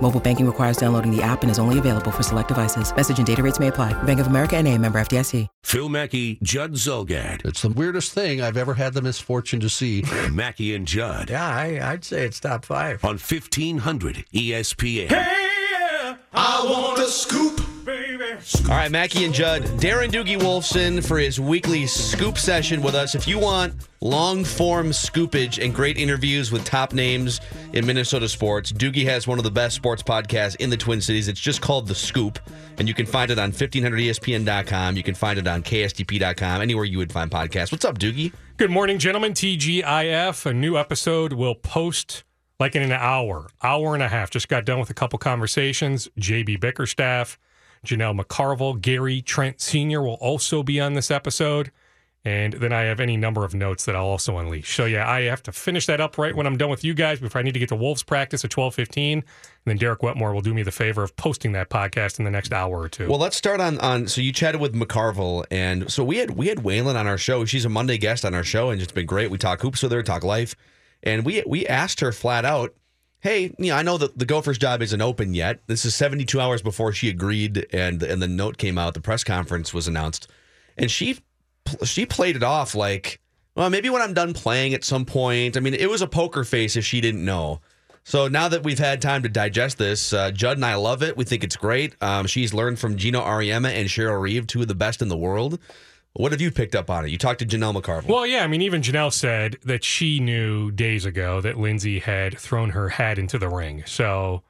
Mobile banking requires downloading the app and is only available for select devices. Message and data rates may apply. Bank of America and a member FDIC. Phil Mackey, Judd Zulgad. It's the weirdest thing I've ever had the misfortune to see. Mackey and Judd Yeah, I, I'd say it's top five. on 1500 ESPN. All right, Mackey and Judd. Darren Doogie Wolfson for his weekly scoop session with us. If you want long form scoopage and great interviews with top names in Minnesota sports, Doogie has one of the best sports podcasts in the Twin Cities. It's just called The Scoop, and you can find it on 1500ESPN.com. You can find it on KSTP.com, anywhere you would find podcasts. What's up, Doogie? Good morning, gentlemen. TGIF. A new episode will post like in an hour, hour and a half. Just got done with a couple conversations. JB Bickerstaff, Janelle McCarville, Gary Trent Sr. will also be on this episode. And then I have any number of notes that I'll also unleash. So yeah, I have to finish that up right when I'm done with you guys before I need to get to Wolves practice at 12:15. And then Derek Wetmore will do me the favor of posting that podcast in the next hour or two. Well, let's start on on. So you chatted with McCarville, and so we had we had Whalen on our show. She's a Monday guest on our show, and it's been great. We talk hoops with her, talk life, and we we asked her flat out, "Hey, you know, I know that the Gophers job isn't open yet. This is 72 hours before she agreed, and and the note came out. The press conference was announced, and she she played it off like, well, maybe when I'm done playing at some point. I mean, it was a poker face if she didn't know." So now that we've had time to digest this, uh, Judd and I love it. We think it's great. Um, she's learned from Geno Auriemma and Cheryl Reeve, two of the best in the world. What have you picked up on it? You talked to Janelle McCarville. Well, yeah, I mean, even Janelle said that she knew days ago that Lindsay had thrown her hat into the ring. So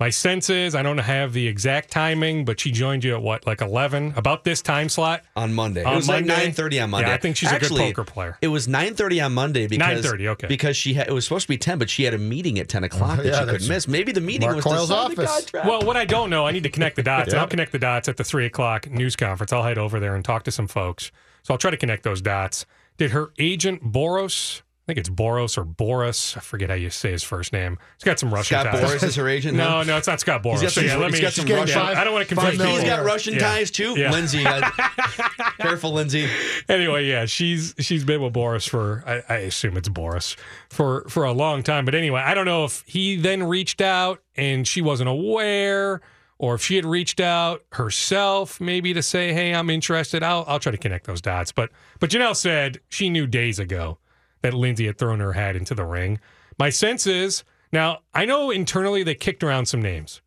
my sense is, I don't have the exact timing, but she joined you at what, like 11, about this time slot? on Monday, On it was Monday? like nine thirty on Monday. Yeah, I think she's Actually, a good poker player. It was nine thirty on Monday because 9:30, okay. because she had it was supposed to be ten, but she had a meeting at ten o'clock uh, that yeah, she couldn't miss. Maybe the meeting Mark was Coyle's to sign the office. contract. Well, what I don't know, I need to connect the dots. I'll connect the dots at the three o'clock news conference. I'll head over there and talk to some folks. So I'll try to connect those dots. Did her agent Boros? I think it's Boros or Boris. I forget how you say his first name. He's got some Russian Scott ties. Boris is her agent. No, no, it's not Scott Boris. He's got So, some- yeah, let me, got some Russian- I don't want to confuse million. He's people. got Russian Yeah. ties too. Yeah. Lindsay, uh, careful, Lindsay. anyway, yeah, she's she's been with Boris for I, I assume it's Boris for for a long time. But anyway, I don't know if he then reached out and she wasn't aware, or if she had reached out herself, maybe to say, "Hey, I'm interested." I'll I'll try to connect those dots. But but Janelle said she knew days ago that Lindsay had thrown her hat into the ring. My sense is now I know internally they kicked around some names.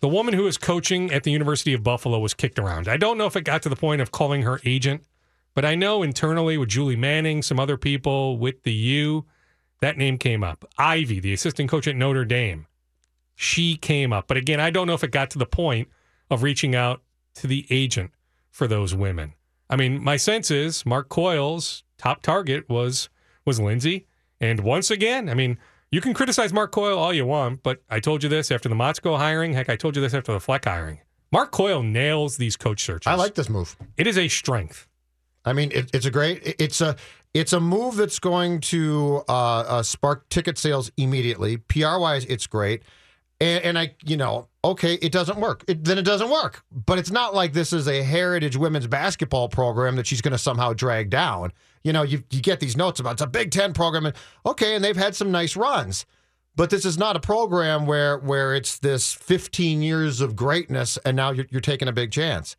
The woman who was coaching at the University of Buffalo was kicked around. I don't know if it got to the point of calling her agent, but I know internally with Julie Manning, some other people with the U, that name came up. Ivey, the assistant coach at Notre Dame, she came up. But again, I don't know if it got to the point of reaching out to the agent for those women. I mean, my sense is Mark Coyle's top target was was Lindsay. And once again, I mean, you can criticize Mark Coyle all you want, but I told you this after the Motzko hiring. Heck, I told you this after the Fleck hiring. Mark Coyle nails these coach searches. I like this move. it is a strength. I mean, it, it's a great. It's a it's a move that's going to uh, uh, spark ticket sales immediately. PR wise, it's great. And, and I, you know, okay, it doesn't work. It, then it doesn't work. But it's not like this is a heritage women's basketball program that she's going to somehow drag down. You know, you you get these notes about it's a Big Ten program, and okay, and they've had some nice runs. But this is not a program where where it's this 15 years of greatness, and now you're, you're taking a big chance.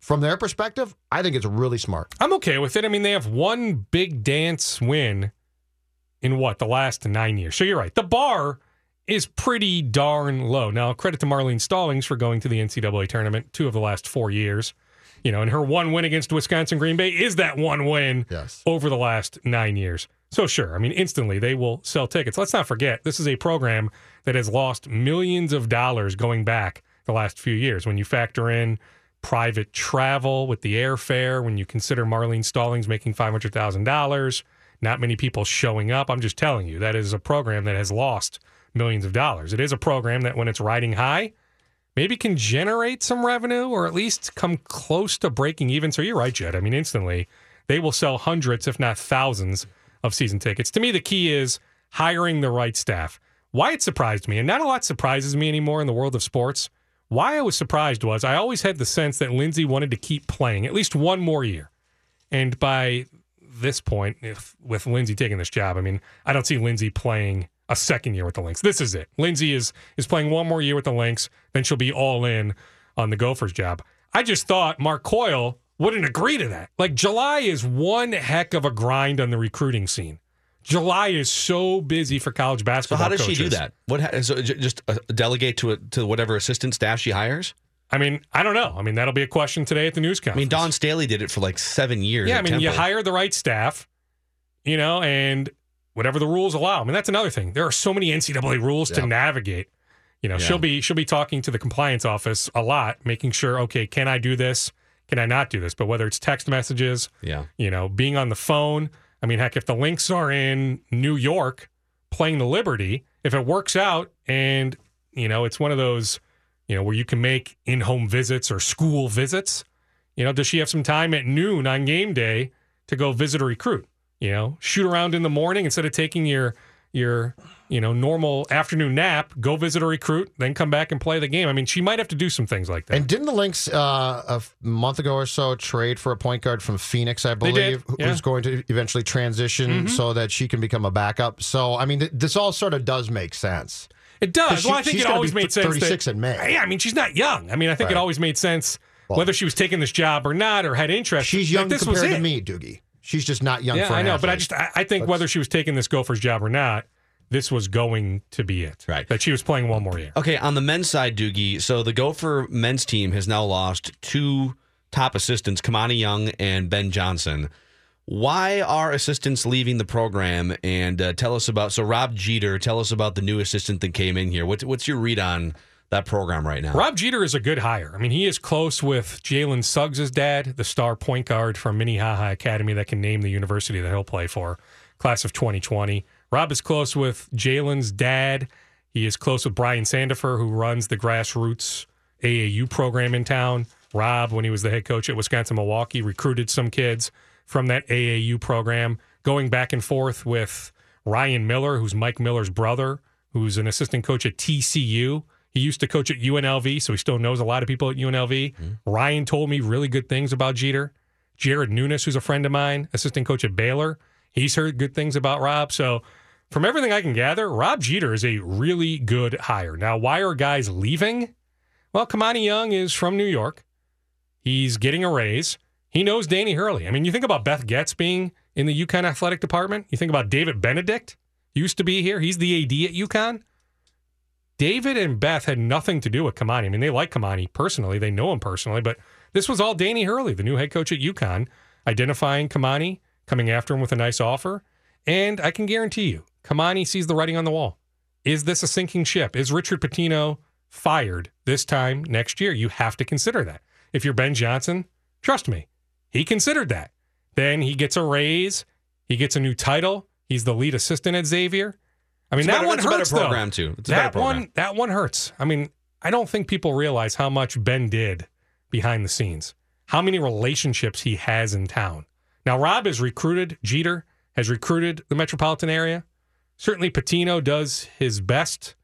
From their perspective, I think it's really smart. I'm okay with it. I mean, they have one big dance win in what the last nine years. So you're right. The bar is pretty darn low. Now, credit to Marlene Stollings for going to the NCAA tournament two of the last four years. You know, and her one win against Wisconsin Green Bay is that one win Yes. over the last nine years. So sure, I mean, instantly they will sell tickets. Let's not forget, this is a program that has lost millions of dollars going back the last few years. When you factor in private travel with the airfare, when you consider Marlene Stollings making five hundred thousand dollars, not many people showing up. I'm just telling you, that is a program that has lost millions of dollars. It is a program that when it's riding high, maybe can generate some revenue or at least come close to breaking even. So you're right, Jed. I mean, instantly they will sell hundreds, if not thousands, of season tickets. To me, the key is hiring the right staff. Why it surprised me, and not a lot surprises me anymore in the world of sports. Why I was surprised was I always had the sense that Lindsay wanted to keep playing at least one more year. And by this point, if with Lindsay taking this job, I mean, I don't see Lindsay playing a second year with the Lynx. This is it. Lindsay is is playing one more year with the Lynx, then she'll be all in on the Gophers job. I just thought Mark Coyle wouldn't agree to that. Like July is one heck of a grind on the recruiting scene. July is so busy for college So basketball. how does she do that? What ha- so just uh, delegate to a, to whatever assistant staff she hires? I mean, I don't know. I mean, that'll be a question today at the news conference. I mean, Dawn Staley did it for like seven years. Yeah, I mean, you hire the right staff, you know, and whatever the rules allow. I mean, that's another thing. There are so many NCAA rules to navigate. You know, Yeah. she'll be she'll be talking to the compliance office a lot, making sure, okay, can I do this? Can I not do this? But whether it's text messages, Yeah. you know, being on the phone. I mean, heck, if the Lynx are in New York playing the Liberty, if it works out and, you know, it's one of those, you know, where you can make in home visits or school visits, you know, does she have some time at noon on game day to go visit a recruit? You know, shoot around in the morning instead of taking your, your, you know, normal afternoon nap, go visit a recruit, then come back and play the game. I mean, she might have to do some things like that. And didn't the Lynx uh, a month ago or so trade for a point guard from Phoenix, I believe, yeah. Mm-hmm. who's going to eventually transition so that she can become a backup? So, I mean, th- this all sort of does make sense. It does. 'Cause Well, I think it always made sense. 36 in May. Yeah, I mean, she's not young. I mean, I think it always made sense Well- whether she was taking this job or not, or had interest. She's young this was compared to it. me, Doogie. She's just not young for anything. Yeah, for I an know, but I just I, I think whether she was taking this Gophers job or not, this was going to be it. Right. That she was playing one more year. Okay, on the men's side, Doogie, so the Gopher men's team has now lost two top assistants, Kimani Young and Ben Johnson. Why are assistants leaving the program? And uh, tell us about, so Rob Jeter, tell us about the new assistant that came in here. What's, what's your read on that program right now? Rob Jeter is a good hire. I mean, he is close with Jalen Suggs' dad, the star point guard from Minnehaha Academy that can name the university that he'll play for, class of 2020. Rob is close with Jalen's dad. He is close with Brian Sandifer, who runs the grassroots AAU program in town. Rob, when he was the head coach at Wisconsin Milwaukee, recruited some kids from that AAU program, going back and forth with Ryan Miller, who's Mike Miller's brother, who's an assistant coach at TCU. He used to coach at UNLV, so he still knows a lot of people at UNLV. Mm-hmm. Ryan told me really good things about Jeter. Jared Nuness, who's a friend of mine, assistant coach at Baylor, he's heard good things about Rob. So, from everything I can gather, Rob Jeter is a really good hire. Now, why are guys leaving? Well, Kimani Young is from New York. He's getting a raise. He knows Danny Hurley. I mean, you think about Beth Goetz being in the UConn athletic department. You think about David Benedict, used to be here. He's the AD at UConn. David and Beth had nothing to do with Kimani. I mean, they like Kimani personally. They know him personally, but this was all Danny Hurley, the new head coach at UConn, identifying Kimani, coming after him with a nice offer. And I can guarantee you, Kimani sees the writing on the wall. Is this a sinking ship? Is Richard Pitino fired this time next year? You have to consider that. If you're Ben Johnson, trust me, he considered that. Then he gets a raise, he gets a new title. He's the lead assistant at Xavier. I mean, It's that better- one a better hurts program, though. too. It's a that program. one, that one hurts. I mean, I don't think people realize how much Ben did behind the scenes, how many relationships he has in town. Now, Rob has recruited Jeter, has recruited the metropolitan area. Certainly, Pitino does his best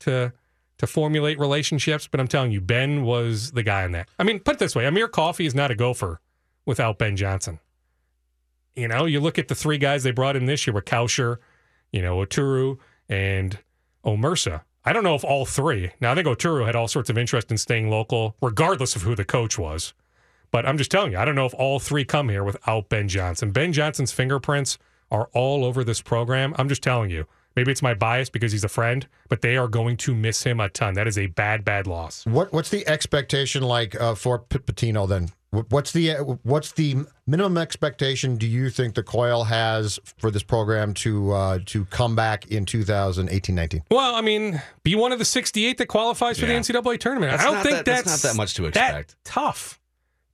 to to formulate relationships, but I'm telling you, Ben was the guy on that. I mean, put it this way: Amir Coffey is not a gopher without Ben Johnson. You know, you look at the three guys they brought in this year with Kalscheur, you know, Oturu and Omersa. I don't know if all three. Now I think Oturu had all sorts of interest in staying local, regardless of who the coach was. But I'm just telling you, I don't know if all three come here without Ben Johnson. Ben Johnson's fingerprints are all over this program. I'm just telling you, Maybe it's my bias because he's a friend, but they are going to miss him a ton. That is a bad, bad loss. What what's the expectation like uh, for P- Pitino then? What's the uh, what's the minimum expectation do you think the Coyle has for this program to uh, to come back in 2018-19? Well, I mean, be one of the 68 that qualifies for Yeah. the NCAA tournament. That's I don't think that- that's that's, not that much to that expect. tough.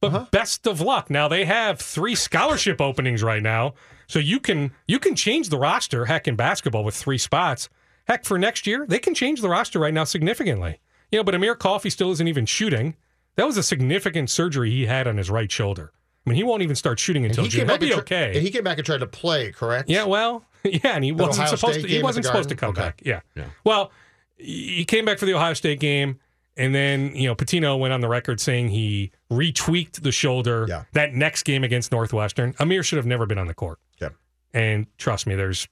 But best of luck. Now they have three scholarship openings right now, so you can you can change the roster. Heck, in basketball with three spots. Heck, for next year they can change the roster right now significantly. You know, but Amir Coffey still isn't even shooting. That was a significant surgery he had on his right shoulder. I mean, he won't even start shooting until he June. He'll be and okay. and he came back and tried to play, correct? Yeah, well, yeah, and he That wasn't Ohio supposed State to. He wasn't supposed to come Garden? back. Yeah. Yeah. Well, he came back for the Ohio State game, and then you know Pitino went on the record saying he retweaked the shoulder Yeah. that next game against Northwestern. Amir should have never been on the court. Yeah. And trust me, there's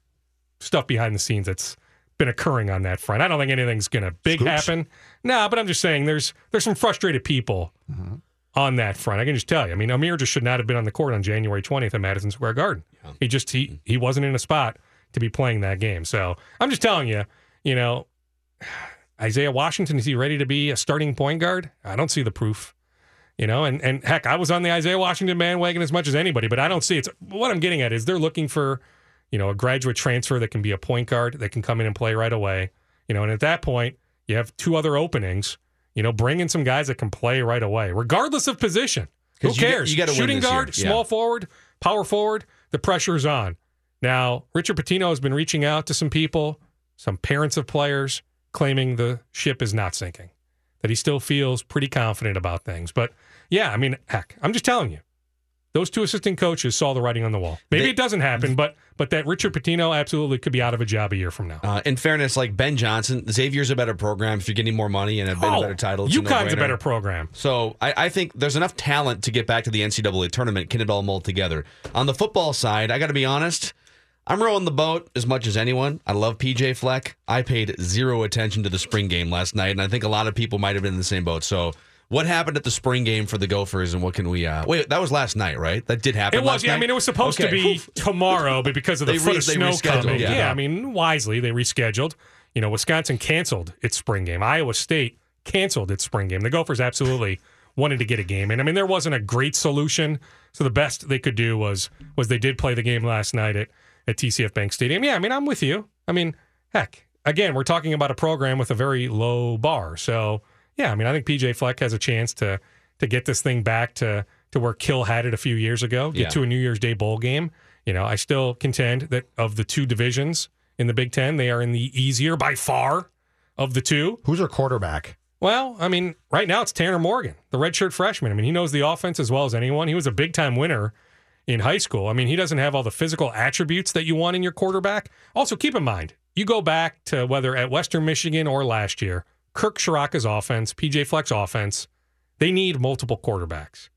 stuff behind the scenes that's been occurring on that front. I don't think anything's gonna big Scoops? happen. Nah, but I'm just saying there's there's some frustrated people Mm-hmm. on that front. I can just tell you. I mean, Amir just should not have been on the court on January 20th at Madison Square Garden. He just he he wasn't in a spot to be playing that game. So I'm just telling you, you know, Isaiah Washington is he ready to be a starting point guard? I don't see the proof. You know, and and heck, I was on the Isaiah Washington bandwagon as much as anybody, but I don't see it. What I'm getting at is they're looking for, you know, a graduate transfer that can be a point guard that can come in and play right away. You know, and at that point, you have two other openings. You know, bring in some guys that can play right away, regardless of position. Who you cares? you win Shooting guard, Yeah. small forward, power forward. The pressure is on. Now, Richard Pitino has been reaching out to some people, some parents of players, claiming the ship is not sinking, that he still feels pretty confident about things. But yeah, I mean, heck, I'm just telling you, those two assistant coaches saw the writing on the wall. Maybe They- it doesn't happen, but but that Richard Pitino absolutely could be out of a job a year from now. Uh, in fairness, like Ben Johnson, Xavier's a better program. If you're getting more money and a, a better title, a UConn's Oh, a no-brainer. better program. So I, I think there's enough talent to get back to the NCAA tournament. Can it all mold together? On the football side, I got to be honest. I'm rowing the boat as much as anyone. I love PJ Fleck. I paid zero attention to the spring game last night, and I think a lot of people might have been in the same boat. So, what happened at the spring game for the Gophers, and what can we? Uh, wait, that was last night, right? That did happen. It was, yeah. I mean, it was supposed to be tomorrow, but because of the foot re- of snow coming, yeah. yeah. I mean, wisely they rescheduled. You know, Wisconsin canceled its spring game. Iowa State canceled its spring game. The Gophers absolutely wanted to get a game, and I mean, there wasn't a great solution. So the best they could do was was they did play the game last night at at TCF Bank Stadium. Yeah, I mean, I'm with you. I mean, heck, again, we're talking about a program with a very low bar. So yeah, I mean, I think PJ Fleck has a chance to to get this thing back to to where Kill had it a few years ago, get Yeah. to a New Year's Day bowl game. You know, I still contend that of the two divisions in the Big Ten, they are in the easier by far of the two. Who's our quarterback? Well, I mean, right now it's Tanner Morgan, the redshirt freshman. I mean, he knows the offense as well as anyone. He was a big time winner in high school. I mean, he doesn't have all the physical attributes that you want in your quarterback. Also, keep in mind, you go back to whether at Western Michigan or last year, Kirk Ciarrocca's offense, PJ Fleck's offense, they need multiple quarterbacks.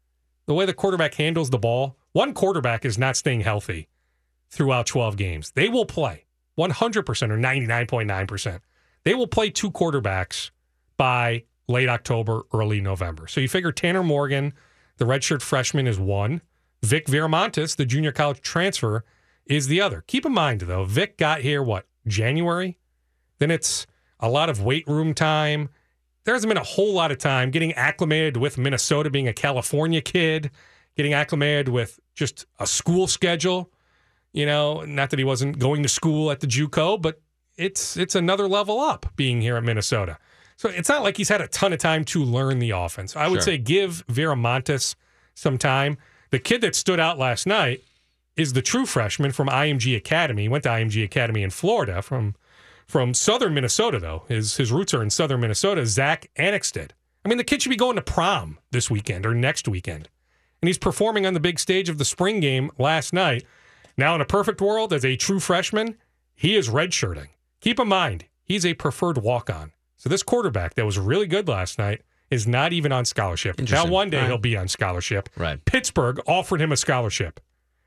The way the quarterback handles the ball, one quarterback is not staying healthy throughout 12 games. They will play 100% or 99.9%. They will play two quarterbacks by late October, early November. So you figure Tanner Morgan, the redshirt freshman, is one. Vic Viramontes, the junior college transfer, is the other. Keep in mind, though, Vic got here, what, January? Then it's a lot of weight room time. There hasn't been a whole lot of time getting acclimated with Minnesota being a California kid, getting acclimated with just a school schedule. You know, not that he wasn't going to school at the JUCO, but it's it's another level up being here at Minnesota. So it's not like he's had a ton of time to learn the offense. I would Sure. say give Viramontes some time. The kid that stood out last night is the true freshman from IMG Academy. He went to IMG Academy in Florida from from southern Minnesota, though. His his roots are in southern Minnesota. Zach Annexstad. I mean, the kid should be going to prom this weekend or next weekend. And he's performing on the big stage of the spring game last night. Now, in a perfect world, as a true freshman, he is redshirting. Keep in mind, he's a preferred walk on. So this quarterback that was really good last night is not even on scholarship. Now, one day right. he'll be on scholarship. Right. Pittsburgh offered him a scholarship.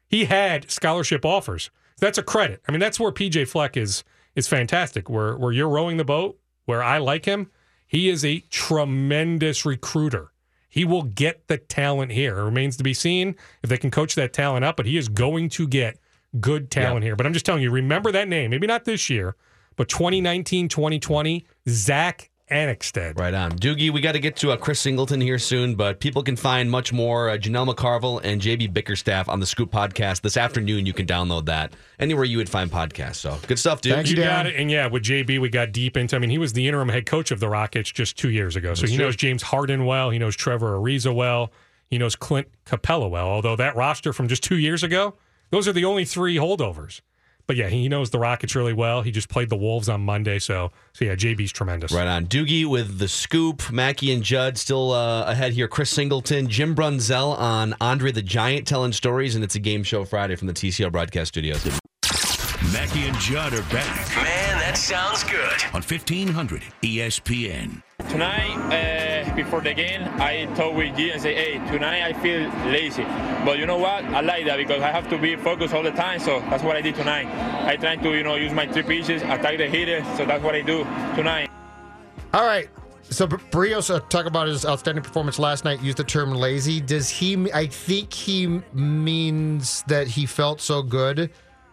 He had scholarship offers. That's a credit. I mean, that's where PJ Fleck is is fantastic. Where where you're rowing the boat, where I like him, he is a tremendous recruiter. He will get the talent here. It remains to be seen if they can coach that talent up, but he is going to get good talent here. But I'm just telling you, remember that name. Maybe not this year, But 2019, 2020, Zach Annexstad. Right on. Doogie, we got to get to uh, Chris Singleton here soon, but people can find much more uh, Janelle McCarville and JB Bickerstaff on the Scoop podcast this afternoon. You can download that anywhere you would find podcasts. So good stuff, dude. Thanks, You Dan. got it. And yeah, with JB, we got deep into. I mean, he was the interim head coach of the Rockets just two years ago, so he knows James Harden well. He knows Trevor Ariza well. He knows Clint Capela well. Although that roster from just two years ago, those are the only three holdovers. But yeah, he knows the Rockets really well. He just played the Wolves on Monday, so so yeah, JB's tremendous. Right on. Doogie with the scoop. Mackey and Judd still uh, ahead here. Chris Singleton, Jim Brunzell on Andre the Giant telling stories, and it's a game show Friday from the TCL broadcast studios. Mackey and Judd are back Man, that sounds good. on E 1500 ESPN. Tonight, uh, before the game, I talked with G and say, hey, tonight I feel lazy. But you know what? I like that because I have to be focused all the time. So that's what I did tonight. I try to, you know, use my three pitches, attack the hitter. So that's what I do tonight. All right. So Bar- Berrios uh, talk about his outstanding performance last night. Used the term lazy. Does he? I think he means that he felt so good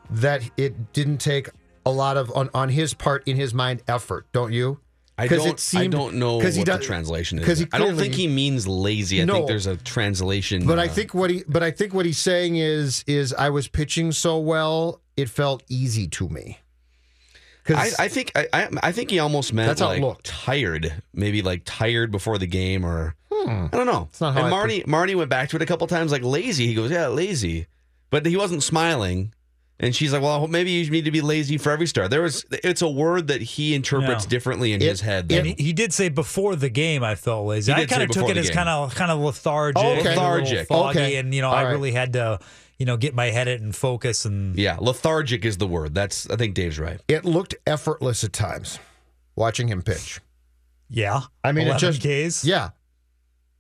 that it didn't take a lot of on on his part in his mind effort. Don't you? I don't, it seemed- I don't know what he the does- translation is. he I don't think he means lazy. I No. think there's a translation. But I uh, think what he but I think what he's saying is is I was pitching so well it felt easy to me. I, Because I think I, I I think he almost meant That's like looked. tired, maybe like tired before the game, or I don't know. It's not how and I Marty Marty went back to it a couple times, like lazy. He goes, yeah, lazy, but he wasn't smiling. And she's like, well, maybe you need to be lazy for every star. There was, it's a word that he interprets Yeah. differently in It- his head. And he, he did say before the game, I felt lazy. I kind of took it as kind of kind of lethargic, oh, Okay. a little Lethargic. foggy, Okay. and you know, All I right. really had to, you know, get my head it and focus. And yeah, lethargic is the word. That's I think Dave's right. it looked effortless at times watching him pitch. yeah, I mean, it just Ks. Yeah,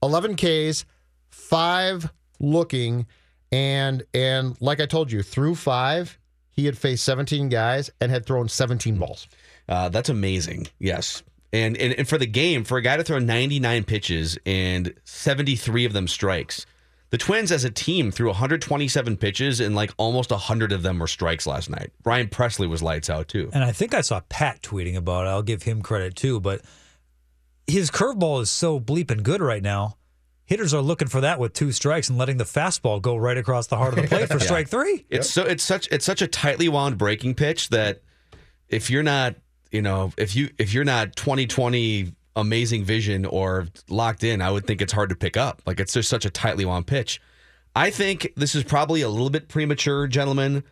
eleven Ks, five looking, and and like I told you, through five, he had faced seventeen guys and had thrown seventeen balls. Uh, that's amazing. Yes. And, and and for the game, for a guy to throw 99 pitches and 73 of them strikes, the Twins as a team threw 127 pitches and like almost 100 of them were strikes last night. Brian Pressly was lights out too. And I think I saw Pat tweeting about it. I'll give him credit too. But his curveball is so bleeping good right now. Hitters are looking for that with two strikes and letting the fastball go right across the heart of the plate for strike three. It's so it's such it's such a tightly wound breaking pitch that if you're not you know if you if you're not 2020 amazing vision or locked in, I would think it's hard to pick up. Like it's just such a tightly wound pitch. I think this is probably a little bit premature, gentlemen,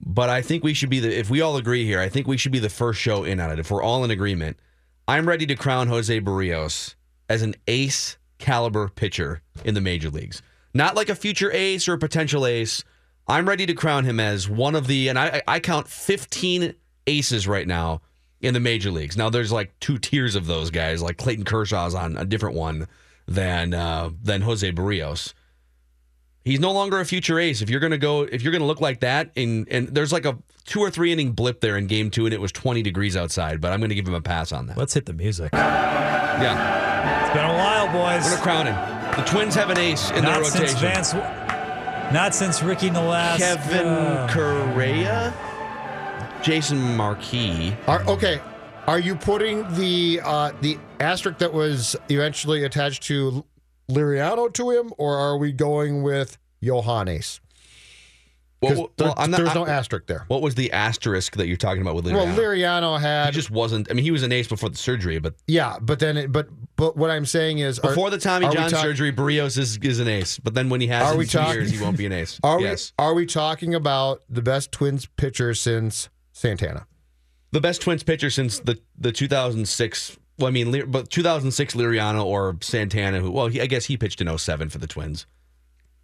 but I think we should be the if we all agree here, I think we should be the first show in on it. If we're all in agreement, I'm ready to crown Jose Berrios as an ace caliber pitcher in the major leagues. Not like a future ace or a potential ace. I'm ready to crown him as one of the, and I, I count 15 aces right now in the major leagues. Now there's like two tiers of those guys, like Clayton Kershaw's on a different one than uh, than Jose Berrios. He's no longer a future ace. If you're gonna go, if you're gonna look like that, and and there's like a two or three inning blip there in game two, and it was 20 degrees outside, but I'm gonna give him a pass on that. Let's hit the music. Yeah, It's been a while, boys. I'm gonna crown him. The Twins have an ace in Not their since rotation. Vance. Not since Ricky Nolasco. Kevin Correia, Jason Marquis. Are, okay, are you putting the uh, the asterisk that was eventually attached to Liriano to him, or are we going with Johannes? Well, there- well, not- there's no asterisk there. What was the asterisk that you're talking about with Liriano? Well, Liriano had he just wasn't. I mean, he was an ace before the surgery, but yeah, but then it, but but what I'm saying is are- before the Tommy John talk- surgery, Berrios is, is an ace. But then when he has Are we talking- years, he won't be an ace. Are yes, we are we talking about the best Twins pitcher since Santana? the best Twins pitcher since the the 2006. Well, I mean, but 2006 Liriano or Santana, who well, he, I guess he pitched in 07 for the Twins,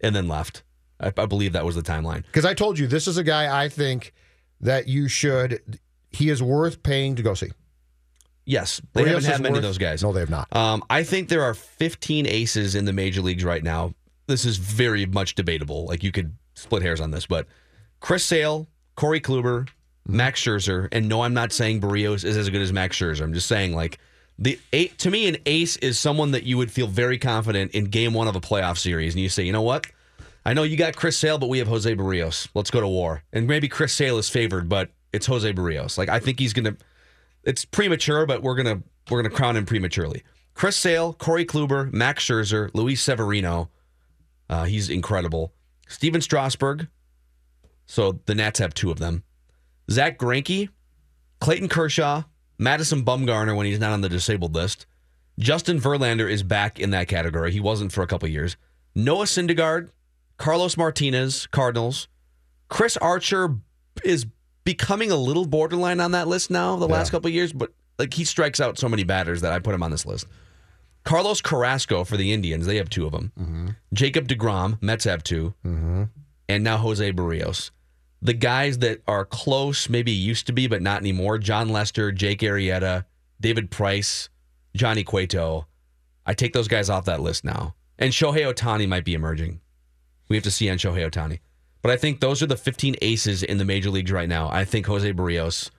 and then left. I, I believe that was the timeline. Because I told you this is a guy I think that you should. He is worth paying to go see. Yes, they Berrios haven't had many of those guys. No, they have not. Um, I think there are 15 aces in the major leagues right now. This is very much debatable. Like you could split hairs on this, but Chris Sale, Corey Kluber, Max Scherzer, and no, I'm not saying Berrios is as good as Max Scherzer. I'm just saying like the eight to me, an ace is someone that you would feel very confident in game one of a playoff series, and you say, you know what? I know you got Chris Sale, but we have Jose Berrios. Let's go to war. And maybe Chris Sale is favored, but it's Jose Berrios. Like I think he's gonna. it's premature, but we're gonna we're gonna crown him prematurely. Chris Sale, Corey Kluber, Max Scherzer, Luis Severino. Uh, he's incredible. Stephen Strasburg. So the Nats have two of them. Zack Greinke, Clayton Kershaw, Madison Bumgarner when he's not on the disabled list. Justin Verlander is back in that category. He wasn't for a couple years. Noah Syndergaard, Carlos Martinez, Cardinals. Chris Archer is becoming a little borderline on that list now the last couple years, but like he strikes out so many batters that I put him on this list. Carlos Carrasco for the Indians, they have two of them. Mm-hmm. Jacob DeGrom, Mets have 2 mm-hmm. and now Jose Berrios. The guys that are close, maybe used to be, but not anymore. Jon Lester, Jake Arrieta, David Price, Johnny Cueto. I take those guys off that list now. And Shohei Ohtani might be emerging. We have to see on Shohei Ohtani. But I think those are the 15 aces in the major leagues right now. I think Jose Berrios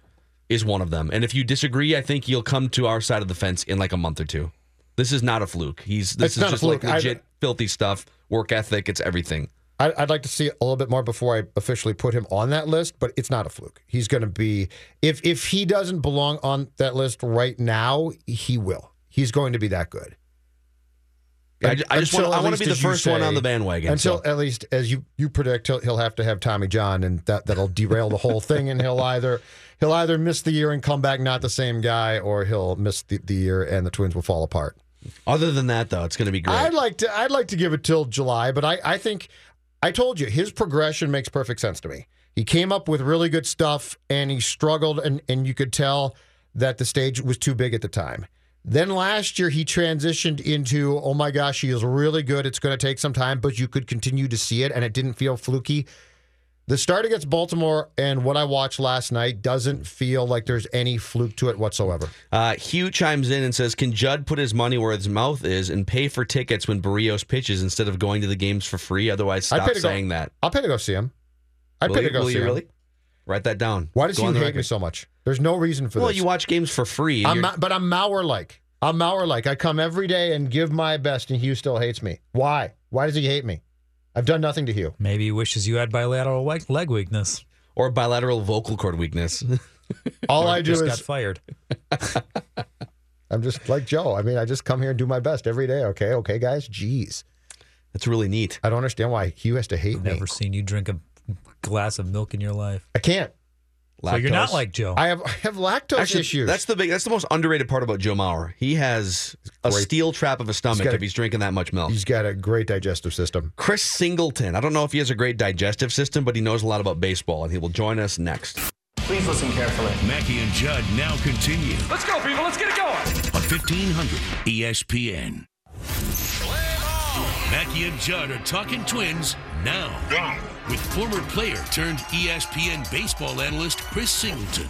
is one of them. And if you disagree, I think you'll come to our side of the fence in like a month or two. This is not a fluke. He's this It's is just like fluke. I- legit filthy stuff, work ethic, it's everything. I, I'd like to see a little bit more before I officially put him on that list, but it's not a fluke. He's going to be if if he doesn't belong on that list right now, he will. He's going to be that good. I ju- I just want- I wanna be the first one on the bandwagon, Until so. at least as you you predict, he'll, he'll have to have Tommy John, and that that'll derail the whole thing, and he'll either he'll either miss the year and come back not the same guy, or he'll miss the, the year and the Twins will fall apart. Other than that, though, it's going to be great. I'd like to I'd like to give it till July, but I, I think I told you his progression makes perfect sense to me. He came up with really good stuff and he struggled and, and you could tell that the stage was too big at the time. Then last year he transitioned into, oh my gosh, he is really good. It's going to take some time, but you could continue to see it and it didn't feel fluky. The start against Baltimore and what I watched last night doesn't feel like there's any fluke to it whatsoever. Uh, Hugh chimes in and says, "Can Judd put his money where his mouth is and pay for tickets when Berrios pitches instead of going to the games for free? Otherwise, stop pay to go- saying that." I'll pay to go see him. I'd Will pay you- to go see you him. really? Write that down. Why does Go Hugh on the hate record. me so much? There's no reason for Well, this. Well, you watch games for free. I'm you're- Ma- but I'm Mauer like. I'm Mauer like. I come every day and give my best, and Hugh still hates me. Why? Why does he hate me? I've done nothing to Hugh. Maybe he wishes you had bilateral leg, leg weakness. or bilateral vocal cord weakness. All I do just is got fired. I'm just like Joe. I mean, I just come here and do my best every day. Okay, okay, guys. Jeez, That's really neat. I don't understand why Hugh has to hate me. Never seen you drink a glass of milk in your life. I can't. So you're not like Joe. I have I have lactose Actually, issues. That's the big. That's the most underrated part about Joe Mauer. He has a steel trap of a stomach got a- if he's drinking that much milk. He's got a great digestive system. Chris Singleton. I don't know if he has a great digestive system, but he knows a lot about baseball, and he will join us next. Please listen carefully. Mackey and Judd now continue Let's go, people. Let's get it going. on 1500 ESPN. Mackey and Judd are talking twins now. With former player turned ESPN baseball analyst Chris Singleton.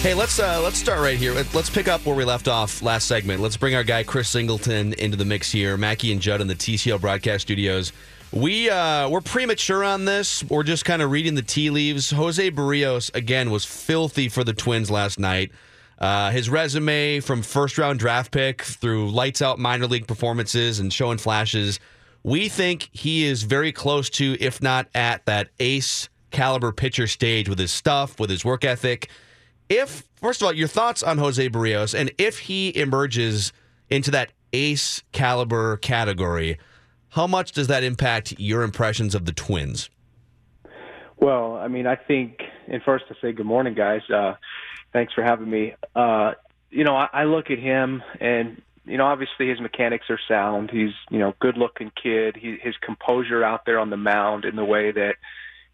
Hey, let's uh, let's start right here. Let- Let's pick up where we left off last segment. Let's bring our guy Chris Singleton into the mix here. Mackey and Judd in the TCL broadcast studios. We uh, we're premature on this. We're just kind of reading the tea leaves. Jose Berrios again was filthy for the Twins last night. Uh, his resume from first round draft pick through lights out minor league performances and showing flashes. We think he is very close to, if not at, that ace caliber pitcher stage with his stuff, with his work ethic. If, first of all, your thoughts on Jose Berrios, and if he emerges into that ace caliber category, how much does that impact your impressions of the Twins? Well, I mean, I think, and first to say good morning, guys. Uh, thanks for having me. Uh, you know, I, I look at him, and you know, obviously his mechanics are sound. He's you know, good-looking kid. He, his composure out there on the mound, and the way that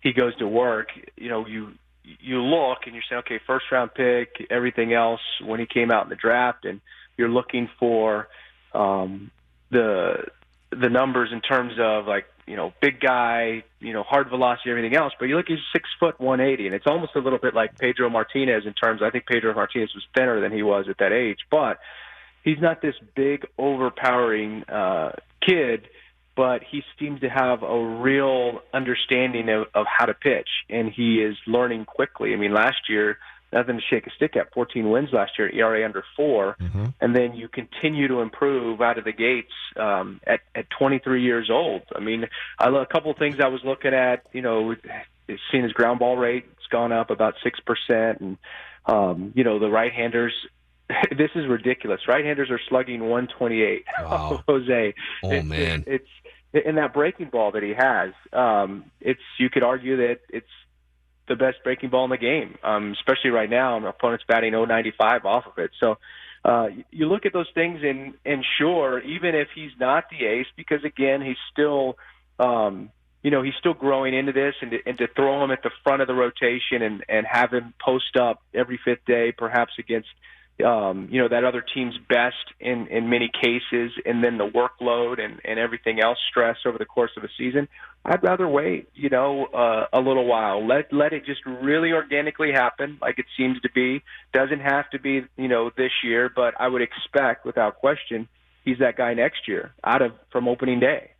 he goes to work. You know, you you look and you say, okay, first round pick, everything else when he came out in the draft, and you're looking for um, the the numbers in terms of like you know big guy, you know hard velocity, everything else. But you look, he's six foot one eighty, and it's almost a little bit like Pedro Martinez in terms. I think Pedro Martinez was thinner than he was at that age, but he's not this big overpowering uh, kid. But he seems to have a real understanding of, of how to pitch, and he is learning quickly. I mean, last year, nothing to shake a stick at. 14 wins last year, ERA under 4 and then you continue to improve out of the gates um, at at 23 years old. I mean, I, a couple of things I was looking at. You know, seeing his ground ball rate, it's gone up about six percent, and Um, you know, the right-handers. this is ridiculous. Right-handers are slugging 128. Wow. Jose. Oh, It- man. it- it's in that breaking ball that he has. Um, it's you could argue that it's the best breaking ball in the game, um, especially right now. My opponent's batting 095 off of it. So uh, you look at those things, and and sure, even if he's not the ace, because again, he's still, um, you know, he's still growing into this, and to, and to throw him at the front of the rotation and and have him post up every fifth day, perhaps against. Um, you know that other team's best in in many cases, and then the workload and and everything else stress over the course of a season. I'd rather wait, you know, uh, a little while. Let let it just really organically happen, like it seems to be. Doesn't have to be, you know, this year, but I would expect, without question, he's that guy next year, out of from opening day.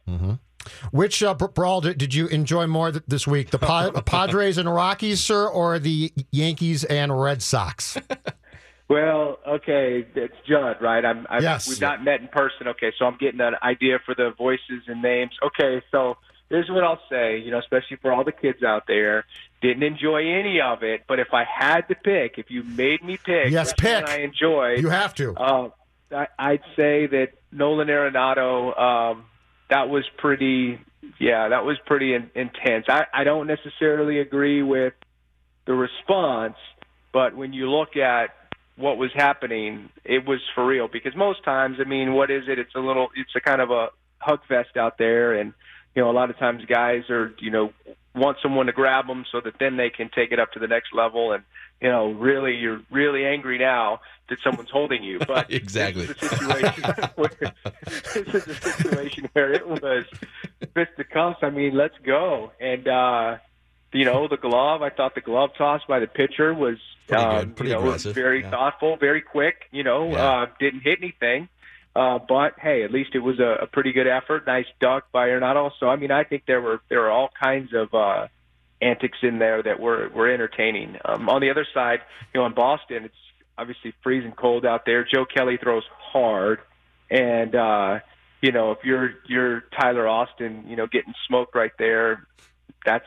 Which uh, br- brawl did, did you enjoy more th- this week? The pa- Padres and Rockies, sir, or the Yankees and Red Sox? Well, okay, it's Judd, right? I'm, I'm Yes. we've not met in person. Okay, so I'm getting an idea for the voices and names. Okay, so here's what I'll say, you know, especially for all the kids out there, didn't enjoy any of it, but if I had to pick, if you made me pick, Yes, pick. I enjoyed. You have to. Uh, I, I'd say that Nolan Arenado, um, that was pretty, yeah, that was pretty in, intense. I, I don't necessarily agree with the response, but when you look at what was happening, it was for real. Because most times, I mean, what is it? It's a little, it's a kind of a hug fest out there, and you know, a lot of times guys are, you know, want someone to grab them so that then they can take it up to the next level. And you know, really, you're really angry now that someone's holding you. But Exactly. this is a situation where this is a situation where it was fisticuffs. I mean, let's go. And uh, you know, the glove. I thought the glove toss by the pitcher was Pretty good. um, Pretty you know, aggressive. very Yeah. thoughtful, very quick. You know, Yeah. uh, didn't hit anything. Uh, but hey, at least it was a, a pretty good effort. Nice duck by Arenado. So I mean, I think there were there were all kinds of uh, antics in there that were were entertaining. Um, on the other side, you know, in Boston, it's obviously freezing cold out there. Joe Kelly throws hard, and uh, you know, if you're you're Tyler Austin, you know, getting smoked right there, that's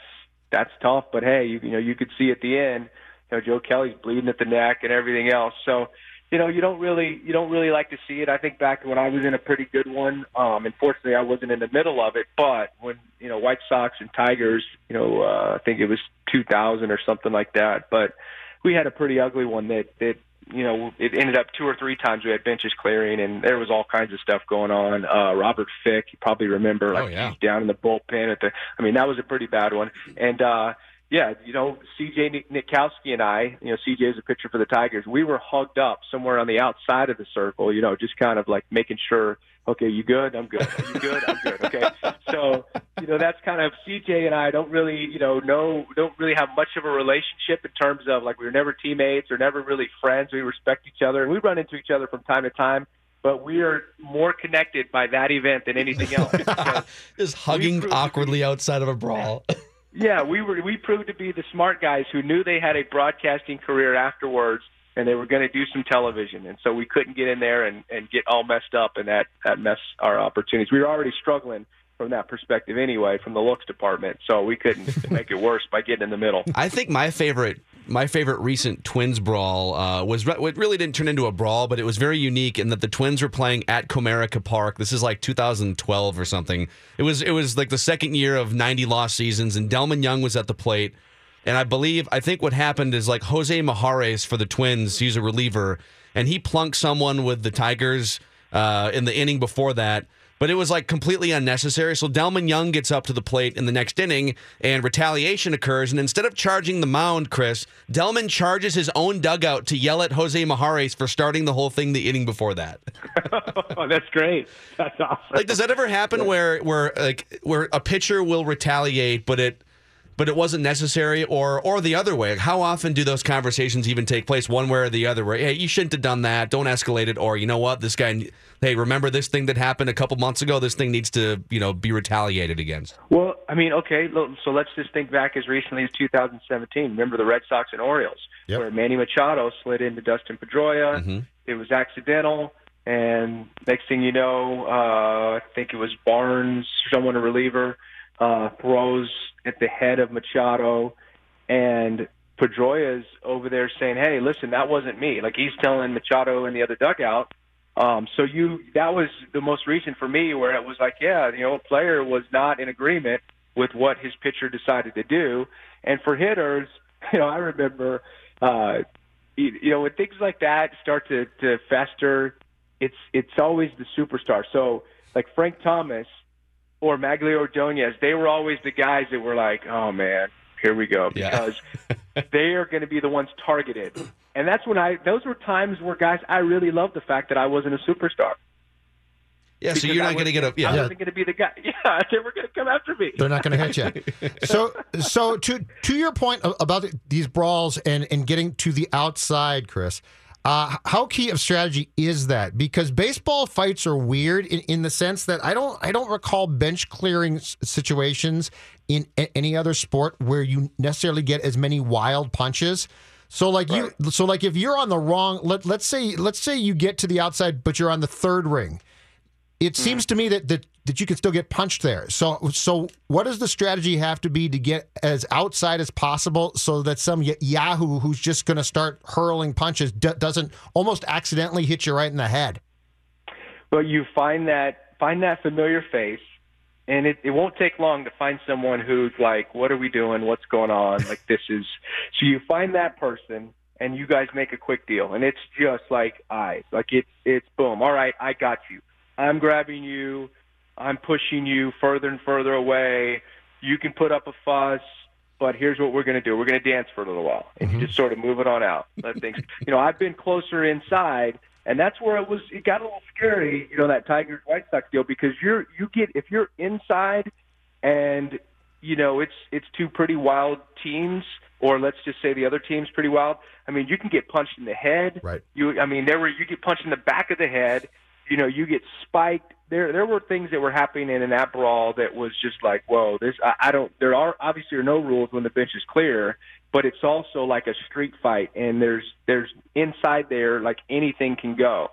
that's tough. But hey, you, you know, you could see at the end, you know, Joe Kelly's bleeding at the neck and everything else. So, you know, you don't really you don't really like to see it. I think back when I was in a pretty good one. Um, unfortunately, I wasn't in the middle of it. But when you know White Sox and Tigers, you know, uh, I think it was 2000 or something like that. But we had a pretty ugly one that that you know it ended up two or three times we had benches clearing and there was all kinds of stuff going on. Uh, Robert Fick, you probably remember, like Oh, yeah. down in the bullpen at the. I mean, that was a pretty bad one. And uh, yeah, you know, CJ Nik- Nitkowski and I, you know, CJ is a pitcher for the Tigers. We were hugged up somewhere on the outside of the circle, you know, just kind of like making sure, okay, you good? I'm good. Are you good? I'm good. Okay. So, you know, that's kind of CJ and I don't really, you know, know, don't really have much of a relationship in terms of like we were never teammates or never really friends. We respect each other and we run into each other from time to time. But we are more connected by that event than anything else. Just hugging awkwardly outside of a brawl. yeah, we were we proved to be the smart guys who knew they had a broadcasting career afterwards and they were going to do some television. And so we couldn't get in there and, and get all messed up and that that mess our opportunities. We were already struggling from that perspective anyway from the looks department. So we couldn't make it worse by getting in the middle. I think my favorite my favorite recent Twins brawl uh, was re- it really didn't turn into a brawl, but it was very unique in that the Twins were playing at Comerica Park. This is like 2012 or something. It was it was like the second year of 90 lost seasons, and Delmon Young was at the plate. And I believe I think what happened is like Jose Mijares for the Twins, he's a reliever, and he plunked someone with the Tigers uh, in the inning before that. But it was like completely unnecessary. So Delmon Young gets up to the plate in the next inning, and retaliation occurs. And instead of charging the mound, Chris, Delmon charges his own dugout to yell at Jose Mijares for starting the whole thing the inning before that. oh, that's great. That's awesome. Like, does that ever happen where where like where a pitcher will retaliate, but it but it wasn't necessary, or or the other way? How often do those conversations even take place, one way or the other? Where hey, you shouldn't have done that. Don't escalate it. Or you know what, this guy. Hey, remember this thing that happened a couple months ago? This thing needs to you know be retaliated against. Well, I mean, okay, so let's just think back as recently as 2017. Remember the Red Sox and Orioles, Yep. where Manny Machado slid into Dustin Pedroia. It was accidental, and next thing you know, uh, I think it was Barnes, someone a reliever, uh, throws at the head of Machado, and Pedroia's over there saying, "Hey, listen, that wasn't me." Like he's telling Machado in the other dugout. Um, so you that was the most recent for me where it was like, yeah, you know, a player was not in agreement with what his pitcher decided to do. And for hitters, you know, I remember, uh, you, you know, when things like that start to, to fester, it's it's always the superstar. So like Frank Thomas or Magglio Ordonez, they were always the guys that were like, oh man, here we go, because they are going to be the ones targeted. And that's when I, those were times where guys, I really loved the fact that I wasn't a superstar. Yeah, so you're not going to get a wasn't- I yeah. wasn't going to be the guy. Yeah, they were going to come after me. They're not going to hit you. So, so to to your point about these brawls and and getting to the outside, Chris. Uh, how key of strategy is that? Because baseball fights are weird in, in the sense that I don't I don't recall bench clearing s- situations in a- any other sport where you necessarily get as many wild punches. So like you so like if you're on the wrong let let's say let's say you get to the outside but you're on the third ring it seems to me that, that that you can still get punched there. So so what does the strategy have to be to get as outside as possible so that some yahoo who's just going to start hurling punches d- doesn't almost accidentally hit you right in the head? But you find that find that familiar face, and it, it won't take long to find someone who's like, "What are we doing? What's going on?" Like this is. So you find that person, and you guys make a quick deal, and it's just like eyes, like it's it's boom. All right, I got you. I'm grabbing you. I'm pushing you further and further away. You can put up a fuss, but here's what we're going to do. We're going to dance for a little while, and you just sort of move it on out. Let things. You know, I've been closer inside, and that's where it was. It got a little scary. You know, that Tigers White Sox deal because you're you get if you're inside, and you know it's it's two pretty wild teams, or let's just say the other team's pretty wild. I mean, you can get punched in the head. Right. You, I mean, there were you get punched in the back of the head. You know, you get spiked. There, there were things that were happening in that brawl that was just like, whoa, this. I, I don't. There are obviously are no rules when the bench is clear, but it's also like a street fight, and there's there's inside there like anything can go,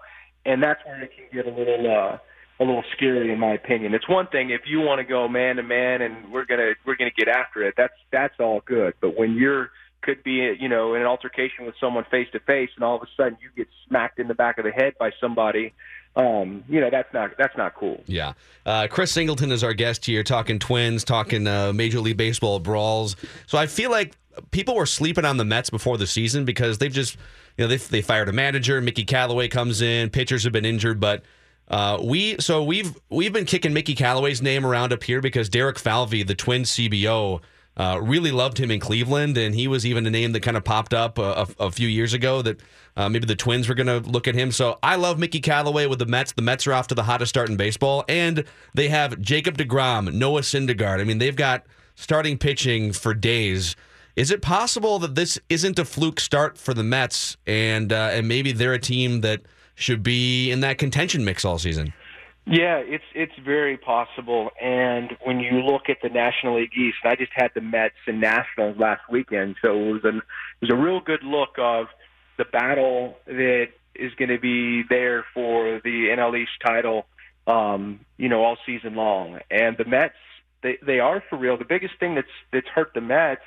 and that's where it can get a little. uh a little scary in my opinion. It's one thing if you want to go man to man and we're gonna we're gonna get after it. That's that's all good. But when you're could be you know in an altercation with someone face to face and all of a sudden you get smacked in the back of the head by somebody, um, you know that's not that's not cool. Yeah. Uh, Chris Singleton is our guest here, talking twins, talking uh, Major League Baseball brawls. So I feel like people were sleeping on the Mets before the season because they've just, you know, they, they fired a manager. Mickey Callaway comes in. Pitchers have been injured, but uh, we so we've we've been kicking Mickey Callaway's name around up here because Derek Falvey, the Twins CBO. Uh, really loved him in Cleveland, and he was even a name that kind of popped up a, a, a few years ago that uh, maybe the Twins were going to look at him. So I love Mickey Callaway with the Mets. The Mets are off to the hottest start in baseball, and they have Jacob DeGrom, Noah Syndergaard. I mean, they've got starting pitching for days. Is it possible that this isn't a fluke start for the Mets, and uh, and maybe they're a team that should be in that contention mix all season? Yeah, it's it's very possible. And when you look at the National League East, I just had the Mets and Nationals last weekend, so it was an it was a real good look of the battle that is going to be there for the NL East title, um, you know, all season long. And the Mets, they they are for real. The biggest thing that's that's hurt the Mets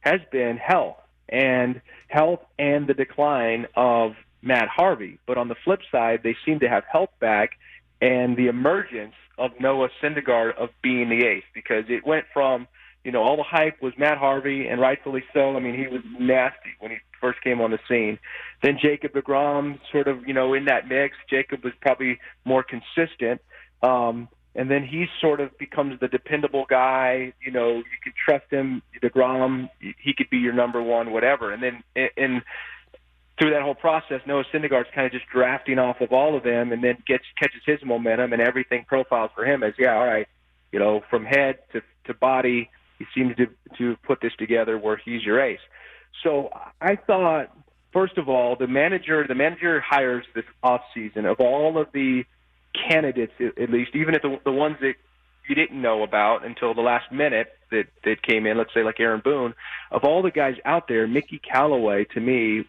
has been health and health and the decline of Matt Harvey. But on the flip side, they seem to have health back and the emergence of Noah Syndergaard of being the ace because it went from you know all the hype was Matt Harvey and rightfully so. I mean he was nasty when he first came on the scene. Then Jacob Degrom sort of you know in that mix. Jacob was probably more consistent. Um, and then he sort of becomes the dependable guy. You know, you can trust him. Degrom, he could be your number one, whatever. And then in through that whole process, Noah Syndergaard's kind of just drafting off of all of them, and then gets catches his momentum, and everything profiles for him as yeah, all right, you know, from head to to body, he seems to to put this together where he's your ace. So I thought, first of all, the manager the manager hires this off season of all of the candidates, at least even if the the ones that you didn't know about until the last minute that that came in, let's say like Aaron Boone, of all the guys out there, Mickey Callaway to me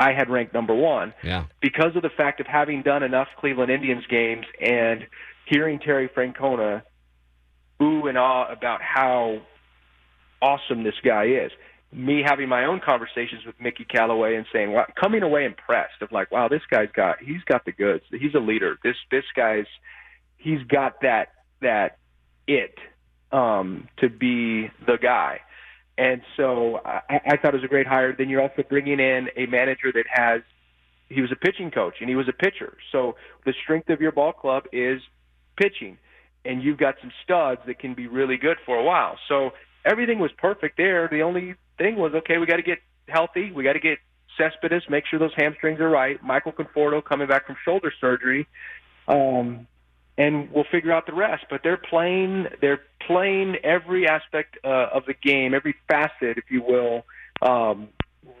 I had ranked number one Yeah. because of the fact of having done enough Cleveland Indians games and hearing Terry Francona ooh and ah about how awesome this guy is. me having my own conversations with Mickey Callaway and saying, well, coming away impressed of like, wow, this guy's got he's got the goods. He's a leader. This this guy's he's got that that it um, to be the guy. And so I, I thought it was a great hire. Then you're also bringing in a manager that has he was a pitching coach and he was a pitcher. So the strength of your ball club is pitching, and you've got some studs that can be really good for a while. So everything was perfect there. The only thing was okay. We got to get healthy. We got to get Cespedes, make sure those hamstrings are right. Michael Conforto coming back from shoulder surgery, um, and we'll figure out the rest. But they're playing. They're playing every aspect uh, of the game, every facet, if you will, um,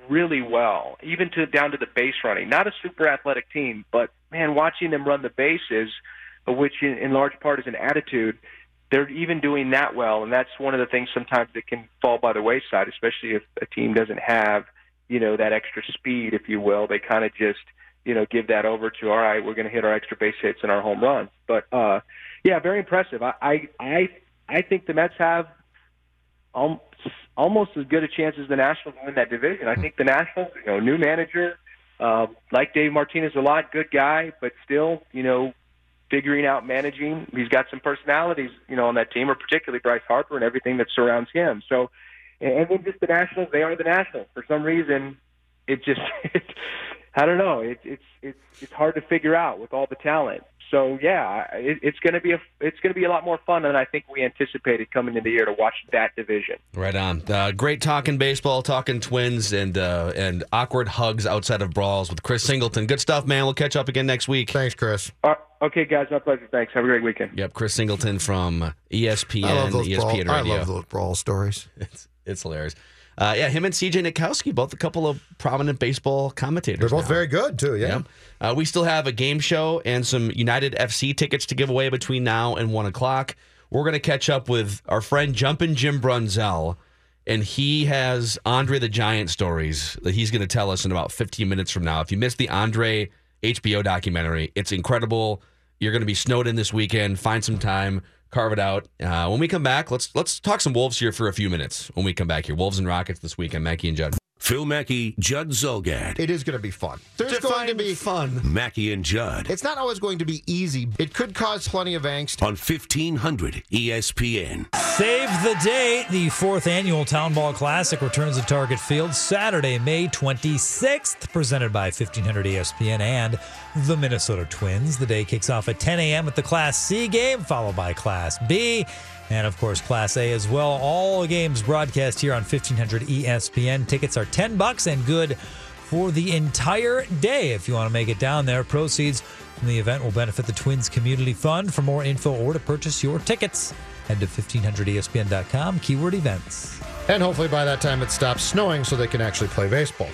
really well. Even to down to the base running. Not a super athletic team, but man, watching them run the bases, which in, in large part is an attitude they're even doing that well, and that's one of the things sometimes that can fall by the wayside, especially if a team doesn't have, you know, that extra speed, if you will. They kind of just, you know, give that over to, all right, we're going to hit our extra base hits and our home runs. But uh, yeah, very impressive. I I I, I think the Mets have um, almost as good a chance as the Nationals to win that division. I think the Nationals, you know, new manager, uh, like Dave Martinez a lot, good guy, but still, you know, figuring out managing. He's got some personalities, you know, on that team, or particularly Bryce Harper and everything that surrounds him. So, and then just the Nationals, they are the Nationals. For some reason, it just, it, I don't know. It, it's it's it's hard to figure out with all the talent. So yeah, it, it's going to be a it's going to be a lot more fun than I think we anticipated coming into the year to watch that division. Right on. Uh, great talking baseball, talking Twins, and uh, and awkward hugs outside of brawls with Chris Singleton. Good stuff, man. We'll catch up again next week. Thanks, Chris. Uh, okay, guys, my pleasure. Thanks. Have a great weekend. Yep, Chris Singleton from ESPN, I love those ESPN brawl, Radio. I love those brawl stories. It's it's hilarious. Uh, yeah, him and CJ Nitkowski, both a couple of prominent baseball commentators. They're both now. very good too. Yeah. Yeah. Uh, we still have a game show and some United FC tickets to give away between now and one o'clock. We're going to catch up with our friend Jumpin' Jim Brunzell, and he has Andre the Giant stories that he's going to tell us in about 15 minutes from now. If you missed the Andre HBO documentary, it's incredible. You're going to be snowed in this weekend. Find some time, carve it out. Uh, when we come back, let's let's talk some Wolves here for a few minutes. When we come back here, Wolves and Rockets this weekend. Mackey and Judd. Phil Mackey, Judd Zulgad. It is going to be fun. There's going to be fun. Mackey and Judd It's not always going to be easy. It could cause plenty of angst. on E 1500 ESPN. Save the date. The fourth annual Town Ball Classic returns to Target Field Saturday, May 26th, presented by 1500 ESPN and the Minnesota Twins. The day kicks off at 10 a.m. with the Class C game, followed by Class B. And of course, Class A as well. All games broadcast here on 1500 ESPN. Tickets are 10 bucks and good for the entire day if you want to make it down there. Proceeds from the event will benefit the Twins Community Fund. For more info or to purchase your tickets, head to 1500ESPN.com, keyword events. And hopefully by that time it stops snowing so they can actually play baseball.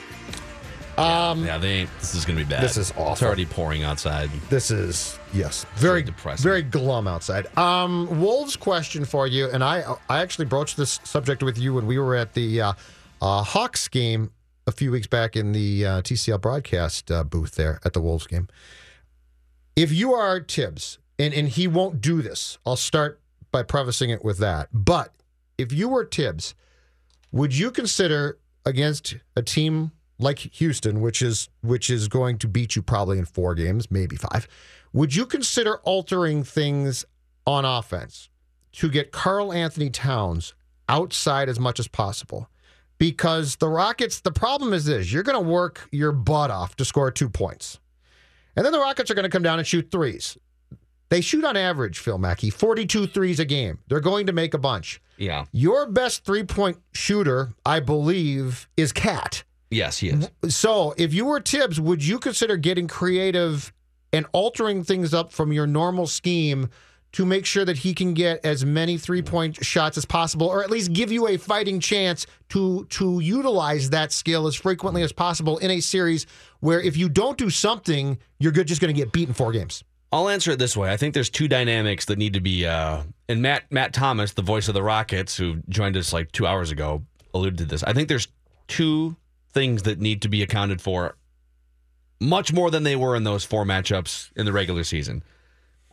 Um, Yeah, they. This is going to be bad. This is awful. It's already pouring outside. This is yes, very depressing. very glum outside. Um, Wolves question for you, and I I actually broached this subject with you when we were at the uh, uh, Hawks game a few weeks back in the uh, TCL broadcast uh, booth there at the Wolves game. If you are Thibs, and and he won't do this, I'll start by prefacing it with that. But if you were Thibs, would you consider against a team like Houston, which is which is going to beat you probably in four games, maybe five, would you consider altering things on offense to get Karl-Anthony Towns outside as much as possible? Because the Rockets, the problem is this: you're going to work your butt off to score two points, and then the Rockets are going to come down and shoot threes. They shoot on average, Phil Mackey, 42 threes a game. They're going to make a bunch. Yeah. Your best three point shooter, I believe, is KAT. Yes, he is. So if you were Thibs, would you consider getting creative and altering things up from your normal scheme to make sure that he can get as many three point shots as possible, or at least give you a fighting chance to to utilize that skill as frequently as possible in a series where if you don't do something, you're good just going to get beaten four games. I'll answer it this way. I think there's two dynamics that need to be. Uh, and Matt Matt Thomas, the voice of the Rockets, who joined us like two hours ago, alluded to this. I think there's two things that need to be accounted for, much more than they were in those four matchups in the regular season.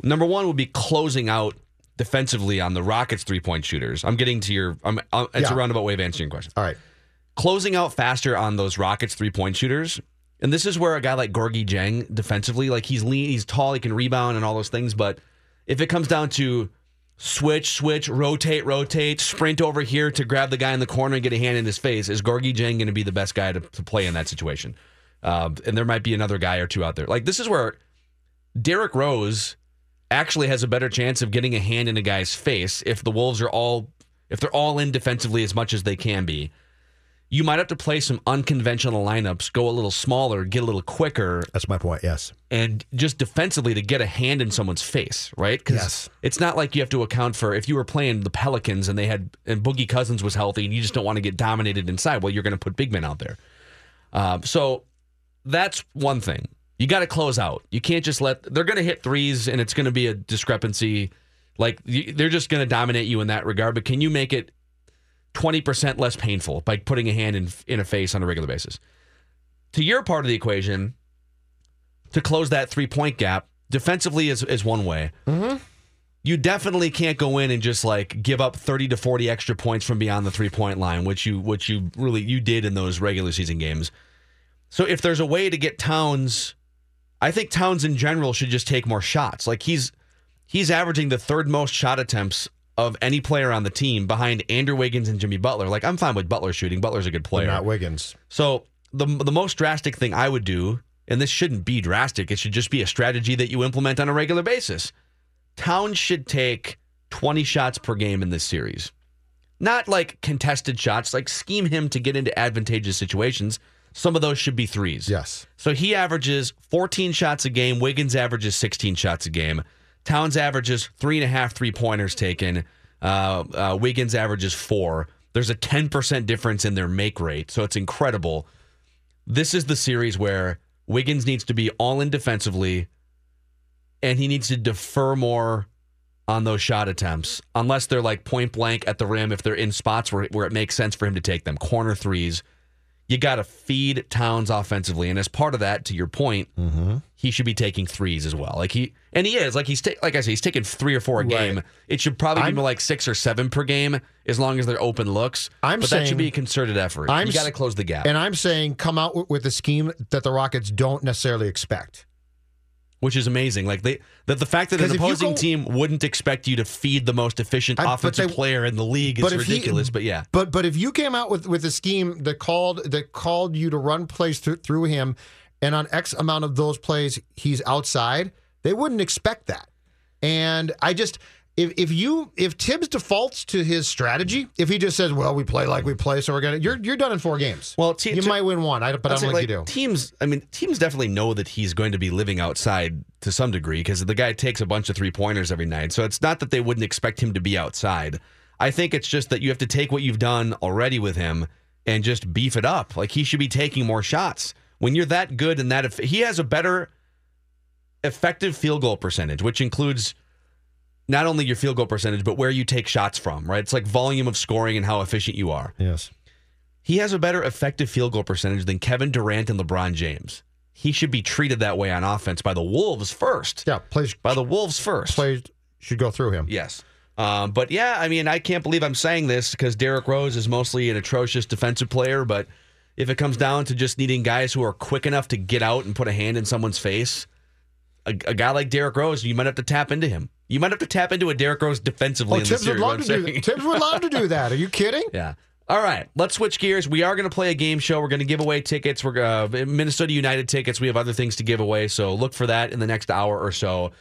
Number one would be closing out defensively on the Rockets three point shooters. I'm getting to your. I'm, i it's Yeah. a roundabout way of answering your question. All right. closing out faster on those Rockets three point shooters. And this is where a guy like Gorgui Dieng defensively, like he's lean, he's tall, he can rebound and all those things. But if it comes down to switch, switch, rotate, rotate, sprint over here to grab the guy in the corner and get a hand in his face, is Gorgui Dieng going to be the best guy to, to play in that situation? Um, and there might be another guy or two out there. Like this is where Derrick Rose actually has a better chance of getting a hand in a guy's face if the Wolves are all if they're all in defensively as much as they can be. You might have to play some unconventional lineups, go a little smaller, get a little quicker. That's my point. Yes. And just defensively to get a hand in someone's face, right? Because Yes. it's not like you have to account for if you were playing the Pelicans and they had and Boogie Cousins was healthy and you just don't want to get dominated inside. Well, you're going to put big men out there. Um, so that's one thing. You got to close out. You can't just let they're going to hit threes and it's going to be a discrepancy. Like they're just going to dominate you in that regard. But can you make it twenty percent less painful by putting a hand in in a face on a regular basis? To your part of the equation, to close that three point gap defensively is is one way. Mm-hmm. You definitely can't go in and just like give up thirty to forty extra points from beyond the three point line, which you which you really you did in those regular season games. So if there's a way to get Towns, I think Towns in general should just take more shots. Like he's he's averaging the third most shot attempts of any player on the team behind Andrew Wiggins and Jimmy Butler. Like I'm fine with Butler shooting. Butler's a good But player. not Wiggins. So the the most drastic thing I would do, and this shouldn't be drastic, it should just be a strategy that you implement on a regular basis. Towns should take 20 shots per game in this series. Not like contested shots, like scheme him to get into advantageous situations. Some of those should be threes. Yes. So he averages 14 shots a game. Wiggins averages 16 shots a game. Towns averages three and a half three pointers taken. Uh, uh, Wiggins averages four. There's a 10% difference in their make rate. So it's incredible. This is the series where Wiggins needs to be all in defensively and he needs to defer more on those shot attempts unless they're like point blank at the rim if they're in spots where, where it makes sense for him to take them corner threes you got to feed towns offensively and as part of that to your point mm-hmm. he should be taking threes as well. Like he and he is. Like he's ta- like i say he's taking three or four a game. It should probably I'm- be more like six or seven per game as long as they're open looks I'm but that should be a concerted effort. I'm you got to close the gap. And I'm saying come out with a scheme that the Rockets don't necessarily expect. Which is amazing. Like they, that the fact that an opposing go- team wouldn't expect you to feed the most efficient I- offensive they- player in the league is if he- ridiculous. but yeah, But but if you came out with with a scheme that called that called you to run plays through, through him, and on X amount of those plays he's outside, they wouldn't expect that. And I just if if you if Thibs defaults to his strategy, if he just says, "Well, we play like we play, so we're gonna," you're you're done in four games. Well, te- you to- might win one, I, but I don't think you do. Teams, I mean, teams definitely know that he's going to be living outside to some degree because the guy takes a bunch of three pointers every night. So it's not that they wouldn't expect him to be outside. I think it's just that you have to take what you've done already with him and just beef it up. Like he should be taking more shots. When you're that good and that, eff- he has a better effective field goal percentage, which includes not only your field goal percentage, but where you take shots from, right? It's like volume of scoring and how efficient you are. Yes. He has a better effective field goal percentage than Kevin Durant and LeBron James. He should be treated that way on offense by the Wolves first. Yeah, plays By the Wolves first. plays should go through him. Yes. Um, but yeah, I mean, I can't believe I'm saying this because Derrick Rose is mostly an atrocious defensive player. But if it comes down to just needing guys who are quick enough to get out and put a hand in someone's face, a, a guy like Derrick Rose, you might have to tap into him. You might have to tap into a Derrick Rose defensively Oh, in the Thibs would love to do that. Thibs would love to do that. Are you kidding? Yeah. All right, let's switch gears. We are going to play a game show. We're going to give away tickets. We're uh, Minnesota United tickets. We have other things to give away, so look for that in the next hour or so.